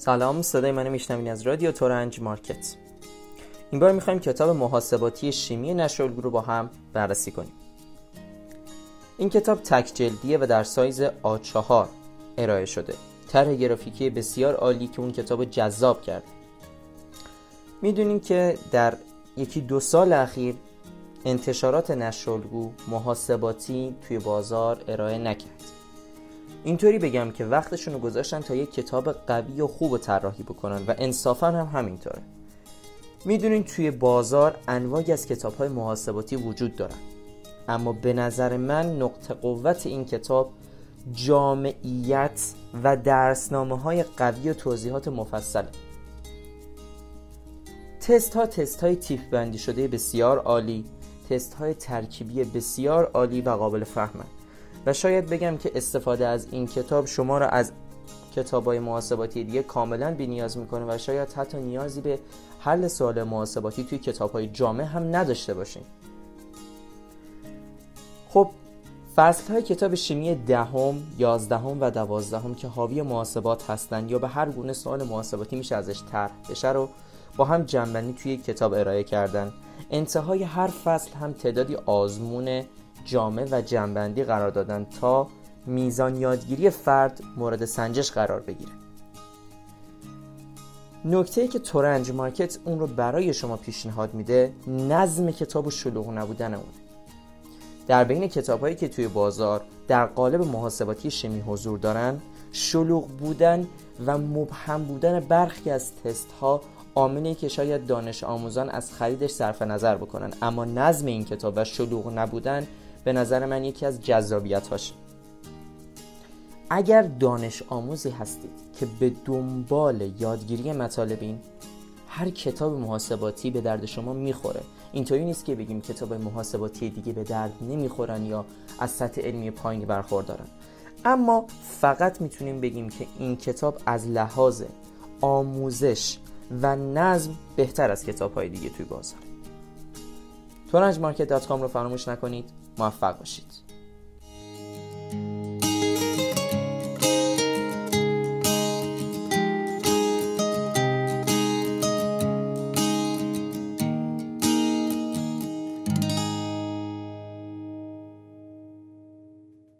سلام صدای منو میشنوین از رادیو تورنج مارکت. این بار می‌خوایم کتاب محاسباتی شیمی نشرالگو رو با هم بررسی کنیم. این کتاب تک جلدیه و در سایز A4 ارائه شده. طرح گرافیکی بسیار عالی که اون کتاب جذاب کرد. می‌دونیم که در یکی دو سال اخیر انتشارات نشرالگو محاسباتی توی بازار ارائه نکرد. اینطوری بگم که وقتشون رو گذاشتن تا یک کتاب قوی و خوب و طراحی بکنن و انصافا هم همینطوره. می‌دونین توی بازار انواعی از کتاب های محاسباتی وجود دارن. اما به نظر من نقطه قوت این کتاب جامعیت و درسنامه های قوی و توضیحات مفصله. تست ها تست های تیف بندی شده بسیار عالی تست های ترکیبی بسیار عالی و قابل فهمند و شاید بگم که استفاده از این کتاب شما را از کتاب های محاسباتی دیگه کاملا بی نیاز می‌کنه و شاید حتی نیازی به حل سوال محاسباتی توی کتاب های جامع هم نداشته باشین. خب فصل های کتاب شیمی دهم، یازدهم و دوازدهم که حاوی محاسبات هستند یا به هر گونه سوال محاسباتی میشه ازش طرح بشه رو با هم جنبندی توی کتاب ارائه کردن. انتهای هر فصل هم تعدادی آزمون جامع و جنبندی قرار دادن تا میزان یادگیری فرد مورد سنجش قرار بگیره. نکته ای که تورنج مارکت اون رو برای شما پیشنهاد میده نظم کتاب و شلوغ نبودن اونه در بین کتاب هایی که توی بازار در قالب محاسباتی شمی حضور دارن شلوغ بودن و مبهم بودن برخی از تست ها عاملی که شاید دانش آموزان از خریدش صرف نظر بکنن. اما نظم این کتاب و شلوغ نبودن به نظر من یکی از جذابیت هاشه اگر دانش آموزی هستید که به دنبال یادگیری مطالبین هر کتاب محاسباتی به درد شما می‌خوره. اینطوری نیست که بگیم کتاب محاسباتی دیگه به درد نمی‌خورن یا از سطح علمی پایین برخوردارن اما فقط می‌تونیم بگیم که این کتاب از لحاظ آموزش و نظم بهتر از کتاب های دیگه توی بازار. تورنجمارکت.com رو فراموش نکنید. uma olsun.